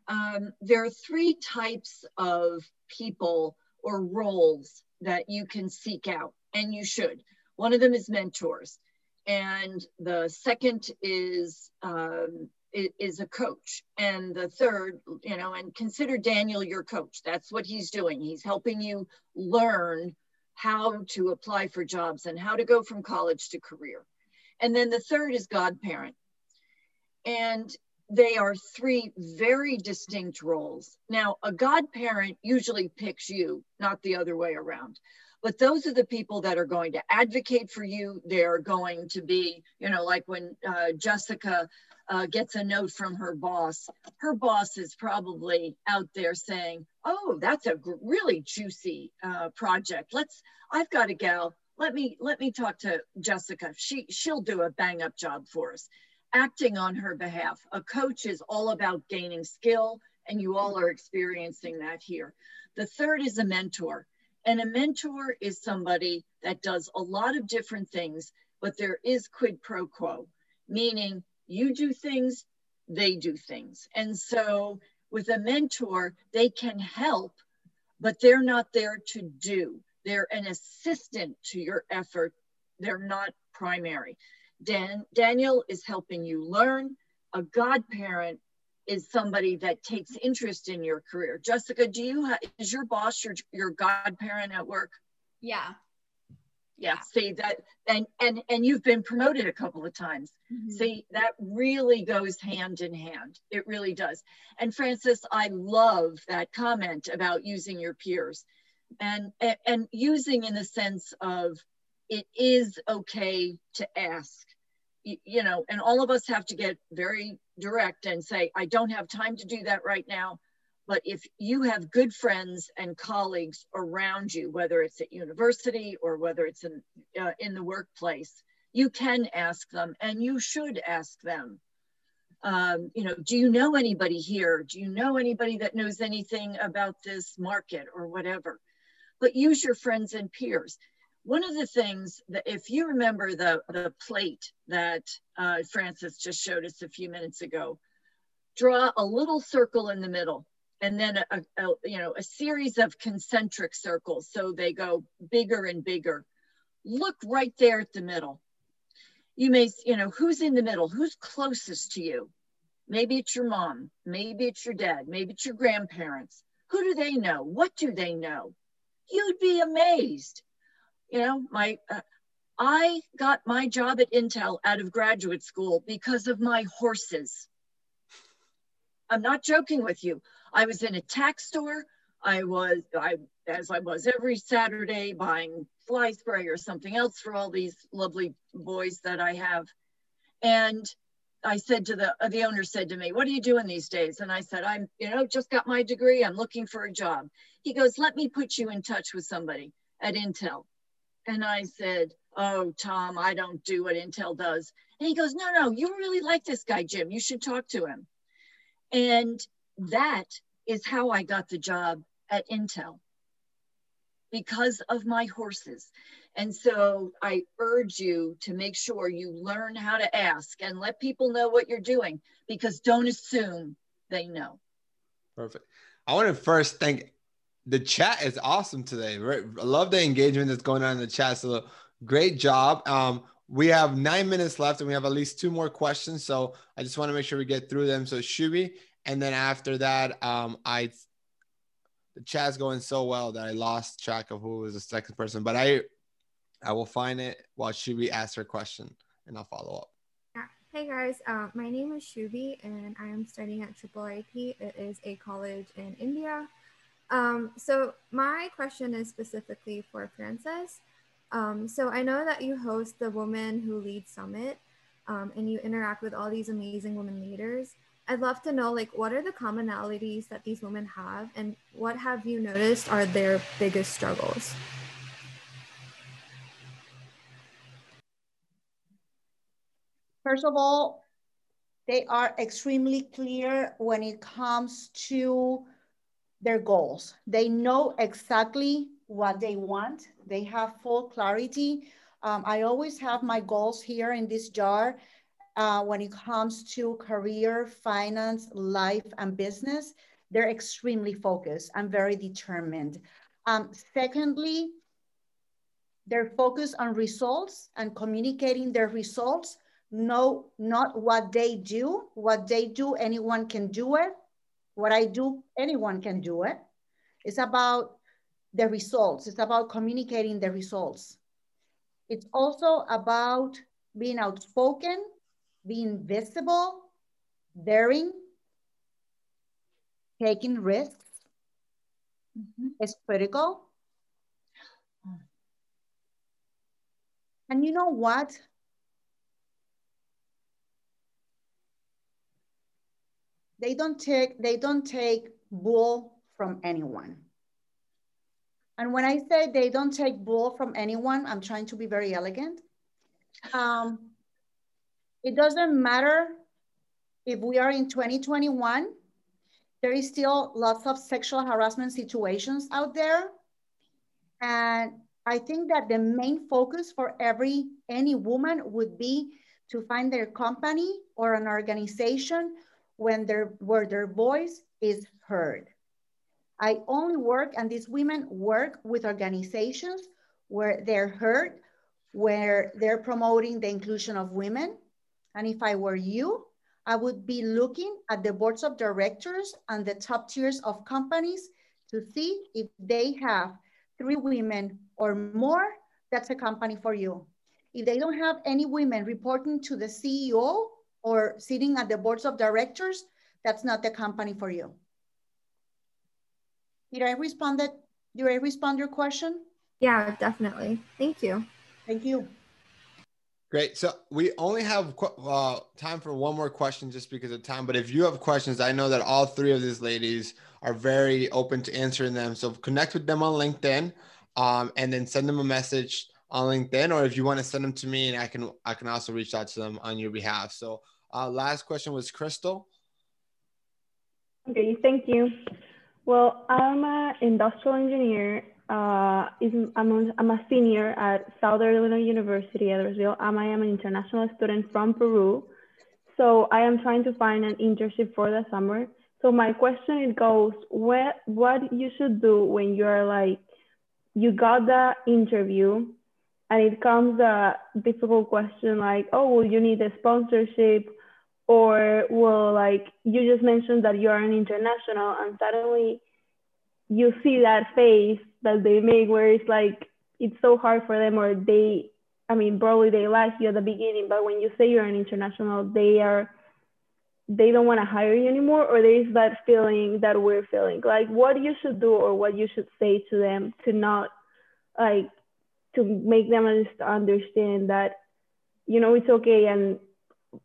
Um, there are three types of people or roles that you can seek out, and you should. One of them is mentors, and the second is um, is a coach, and the third, you know, and consider Daniel your coach. That's what he's doing. He's helping you learn how to apply for jobs and how to go from college to career. And then the third is godparent. And they are three very distinct roles. Now, a godparent usually picks you, not the other way around. But those are the people that are going to advocate for you. They're going to be, you know, like when uh, Jessica uh, gets a note from her boss, her boss is probably out there saying, "Oh, that's a really juicy uh, project. Let's. I've got a gal. Let me let me talk to Jessica. She she'll do a bang up job for us." Acting on her behalf. A coach is all about gaining skill, and you all are experiencing that here. The third is a mentor. And a mentor is somebody that does a lot of different things, but there is quid pro quo, meaning you do things, they do things. And so with a mentor, they can help, but they're not there to do. They're an assistant to your effort. They're not primary. Dan, Daniel is helping you learn. A godparent is somebody that takes interest in your career. Jessica, do you have, is your boss your, your godparent at work? Yeah yeah see that and and and you've been promoted a couple of times mm-hmm. see that really goes hand in hand it really does and frances i love that comment about using your peers and, and using in the sense of it is okay to ask you, know and all of us have to get very direct and say i don't have time to do that right now but if you have good friends and colleagues around you, whether it's at university or whether it's in, uh, in the workplace, you can ask them and you should ask them. Um, you know, do you know anybody here? Do you know anybody that knows anything about this market or whatever? But use your friends and peers. One of the things that, if you remember the, the plate that uh, Frances just showed us a few minutes ago, draw a little circle in the middle and then a, a, you know a series of concentric circles so they go bigger and bigger look right there at the middle you may you know who's in the middle who's closest to you Maybe it's your mom. Maybe it's your dad. Maybe it's your grandparents. Who do they know? What do they know? You'd be amazed. You know, my uh, I got my job at Intel out of graduate school because of my horses. I'm not joking with you. I was in a tack store. I was, I as I was every Saturday buying fly spray or something else for all these lovely boys that I have. And I said to the, the owner said to me, what are you doing these days? And I said, I'm, you know, just got my degree. I'm looking for a job. He goes, let me put you in touch with somebody at Intel. And I said, oh, Tom, I don't do what Intel does. And he goes, no, no, you really like this guy, Jim. You should talk to him. And that is how I got the job at Intel because of my horses. And so I urge you to make sure you learn how to ask and let people know what you're doing because don't assume they know. Perfect. I want to first thank the chat is awesome today. I love the engagement that's going on in the chat. So great job. Um, we have nine minutes left and we have at least two more questions. So I just want to make sure we get through them. So Shubi, and then after that, um, I the chat's going so well that I lost track of who was the second person, but I I will find it while Shubi asks her question and I'll follow up. Hey guys, uh, my name is Shubi and I am studying at Triple IP. It is a college in India. Um, so my question is specifically for Frances. Um, so I know that you host the Women Who Lead Summit um, and you interact with all these amazing women leaders. I'd love to know like what are the commonalities that these women have and what have you noticed are their biggest struggles? First of all, they are extremely clear when it comes to their goals. They know exactly what they want. They have full clarity. Um, I always have my goals here in this jar uh, when it comes to career, finance, life, and business, they're extremely focused and very determined. Um, secondly, they're focused on results and communicating their results. No, not what they do. What they do, anyone can do it. What I do, anyone can do it. It's about the results. It's about communicating the results. It's also about being outspoken being visible, daring, taking risks mm -hmm. is critical. And you know what? They don't take, they don't take bull from anyone. And when I say they don't take bull from anyone, I'm trying to be very elegant. Um, it doesn't matter if we are in 2021, there is still lots of sexual harassment situations out there. And I think that the main focus for every any woman would be to find their company or an organization when their where their voice is heard. I only work and these women work with organizations where they're heard, where they're promoting the inclusion of women, and if I were you, I would be looking at the boards of directors and the top tiers of companies to see if they have three women or more, that's a company for you. If they don't have any women reporting to the CEO or sitting at the boards of directors, that's not the company for you. Did I respond that? Did I respond your question? Yeah, definitely. Thank you. Thank you. Great. So we only have uh, time for one more question just because of time. But if you have questions, I know that all three of these ladies are very open to answering them. So connect with them on LinkedIn um, and then send them a message on LinkedIn. Or if you want to send them to me and I can, I can also reach out to them on your behalf. So uh, last question was Crystal. Okay, thank you. Well, I'm an industrial engineer uh, I'm, a, I'm a senior at Southern Illinois University at Edwardsville. Um, I am an international student from Peru. So I am trying to find an internship for the summer. So my question it goes, what, what you should do when you're like, you got the interview and it comes a difficult question like, oh, you need a sponsorship or will like you just mentioned that you are an international and suddenly you see that face that they make where it's like it's so hard for them or they i mean probably they like you at the beginning but when you say you're an international they are they don't want to hire you anymore or there is that feeling that we're feeling? Like what you should do or what you should say to them to not like to make them understand that you know it's okay and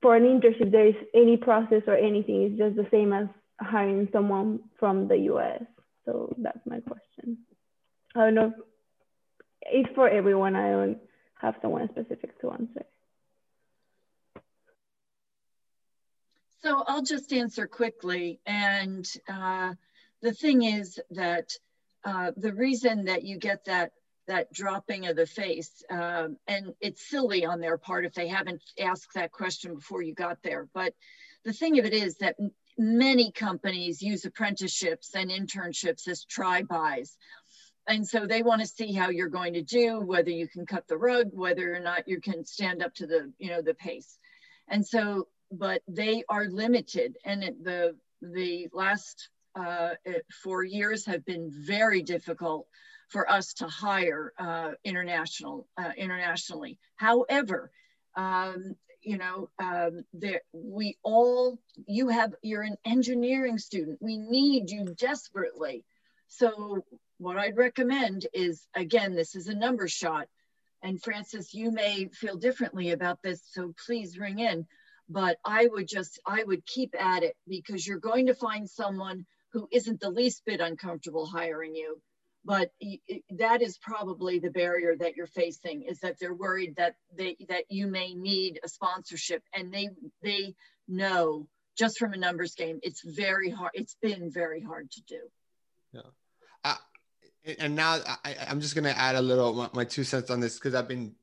for an internship there is any process or anything. It's just the same as hiring someone from the us so that's my question. I don't know. It's for everyone. I don't have someone specific to answer. So I'll just answer quickly. And uh, the thing is that uh, the reason that you get that that dropping of the face, um, and it's silly on their part if they haven't asked that question before you got there. But the thing of it is that many companies use apprenticeships and internships as try-bys. And so they want to see how you're going to do, whether you can cut the rug, whether or not you can stand up to the, you know, the pace. And so but they are limited. And the, the last uh, four years have been very difficult for us to hire uh, international, uh, internationally. However, um, you know, um, there, we all, you have, you're an engineering student. We need you desperately. So what I'd recommend is, again, this is a number shot. And Frances, you may feel differently about this, so please ring in but I would just, I would keep at it because you're going to find someone who isn't the least bit uncomfortable hiring you. But that is probably the barrier that you're facing is that they're worried that they that you may need a sponsorship and they they know just from a numbers game it's very hard it's been very hard to do. Yeah. Uh, and now I, i'm just going to add a little my, my two cents on this because i've been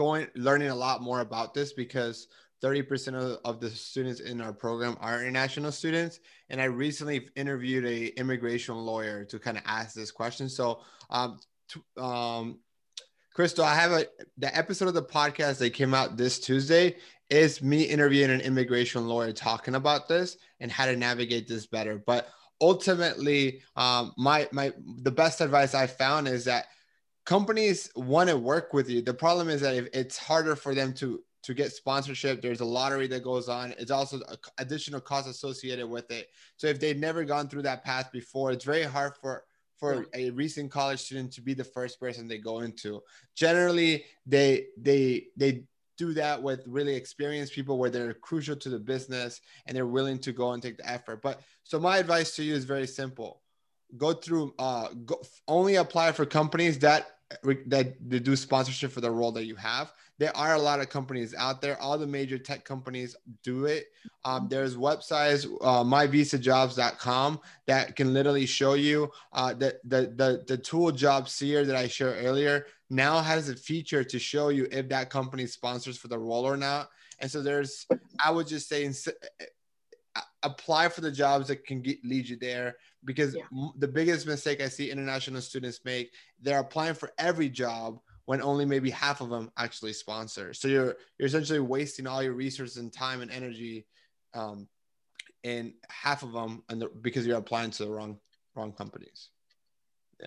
going learning a lot more about this because 30% of, of the students in our program are international students. And I recently interviewed a immigration lawyer to kind of ask this question. So, um, to, um, Crystal, I have a the episode of the podcast that came out this Tuesday is me interviewing an immigration lawyer talking about this and how to navigate this better. But ultimately, um, my my the best advice I found is that companies want to work with you. The problem is that if it's harder for them to to get sponsorship. There's a lottery that goes on. It's also additional costs associated with it. So if they've never gone through that path before, it's very hard for for a recent college student to be the first person they go into. Generally, they they they do that with really experienced people where they're crucial to the business and they're willing to go and take the effort. But so my advice to you is very simple. Go through uh go, only apply for companies that that do sponsorship for the role that you have. There are a lot of companies out there. All the major tech companies do it. Um, there's websites, uh, myvisajobs.com, that can literally show you uh, the, the, the, the tool job seer that I shared earlier now has a feature to show you if that company sponsors for the role or not. And so there's, I would just say, apply for the jobs that can get, lead you there because yeah. the biggest mistake I see international students make, they're applying for every job when only maybe half of them actually sponsor. So you're you're essentially wasting all your resources and time and energy, um, and half of them and the, because you're applying to the wrong wrong companies. Yeah,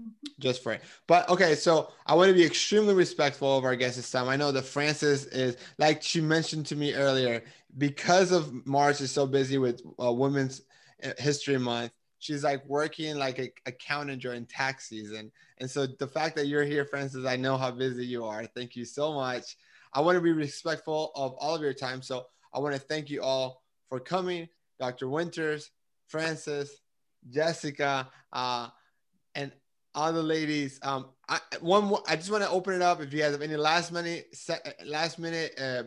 mm-hmm. just for it. But okay, so I want to be extremely respectful of our guest this time. I know that Frances is like she mentioned to me earlier because of March is so busy with uh, Women's uh, History Month she's like working like a accountant during tax season. And so the fact that you're here, Frances, I know how busy you are. Thank you so much. I want to be respectful of all of your time. So I want to thank you all for coming, Dr. Winters, Frances, Jessica, uh, and all the ladies. Um, I, one more, I just want to open it up. If you guys have any last minute, last minute uh,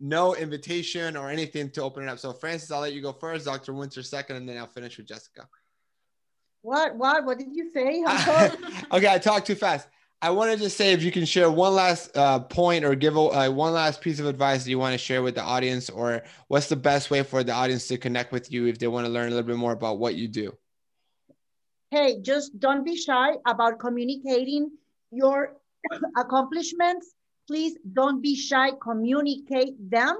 no invitation or anything to open it up. So Frances, I'll let you go first, Dr. Winter second, and then I'll finish with Jessica. What? What? What did you say? okay, I talked too fast. I want to just say if you can share one last uh, point or give a, uh, one last piece of advice that you want to share with the audience, or what's the best way for the audience to connect with you if they want to learn a little bit more about what you do? Hey, just don't be shy about communicating your accomplishments please don't be shy, communicate them.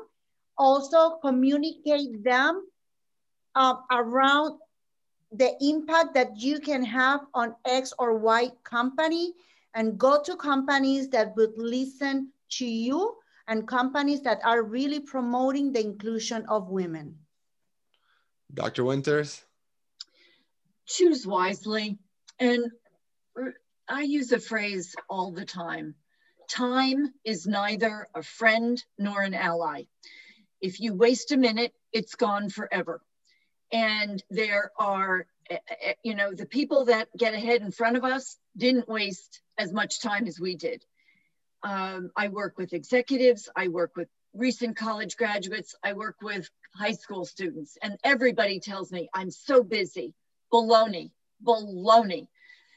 also communicate them uh, around the impact that you can have on X or Y company and go to companies that would listen to you and companies that are really promoting the inclusion of women. Dr. Winters? Choose wisely. And I use a phrase all the time time is neither a friend nor an ally. If you waste a minute, it's gone forever. And there are, eh, eh, you know, the people that get ahead in front of us didn't waste as much time as we did. Um, I work with executives, I work with recent college graduates, I work with high school students, and everybody tells me I'm so busy. Baloney, baloney.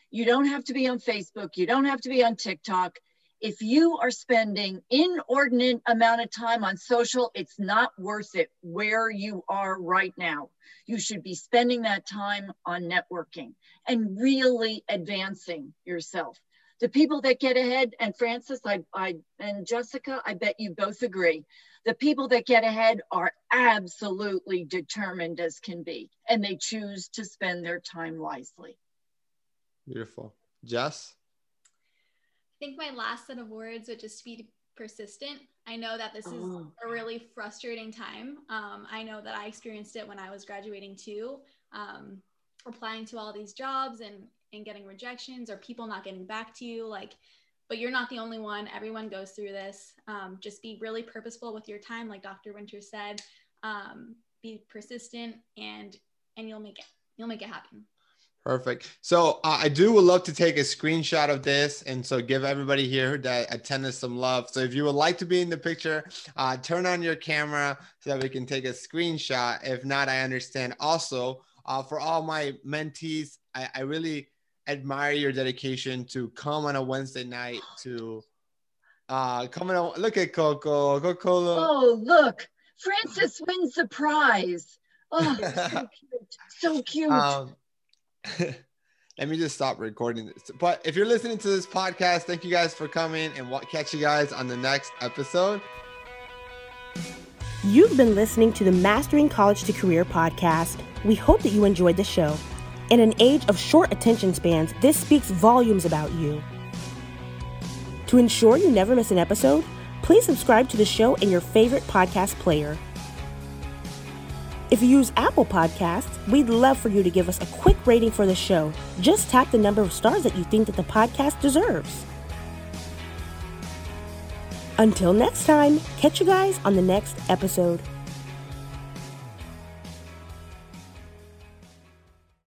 You don't have to be on Facebook, you don't have to be on TikTok. If you are spending inordinate amount of time on social, it's not worth it where you are right now. You should be spending that time on networking and really advancing yourself the people that get ahead, and Frances, I, I, and Jessica, I bet you both agree. The people that get ahead are absolutely determined as can be, and they choose to spend their time wisely. Beautiful. Jess? I think my last set of words would just be persistent. I know that this is oh. a really frustrating time. Um, I know that I experienced it when I was graduating too, um, applying to all these jobs and and getting rejections or people not getting back to you like but you're not the only one everyone goes through this um, just be really purposeful with your time like dr winter said um, be persistent and and you'll make it you'll make it happen Perfect. So uh, I do would love to take a screenshot of this, and so give everybody here that attended some love. So if you would like to be in the picture, uh, turn on your camera so that we can take a screenshot. If not, I understand. Also, uh, for all my mentees, I, I really admire your dedication to come on a Wednesday night to uh come on look at Coco. Coco. Oh look, Frances wins the prize. Oh, so cute. So cute. Um, let me just stop recording this. But if you're listening to this podcast, thank you guys for coming and we'll catch you guys on the next episode. You've been listening to the Mastering College to Career podcast. We hope that you enjoyed the show. In an age of short attention spans, this speaks volumes about you. To ensure you never miss an episode, please subscribe to the show in your favorite podcast player. If you use Apple Podcasts, we'd love for you to give us a quick rating for the show. Just tap the number of stars that you think that the podcast deserves. Until next time, catch you guys on the next episode.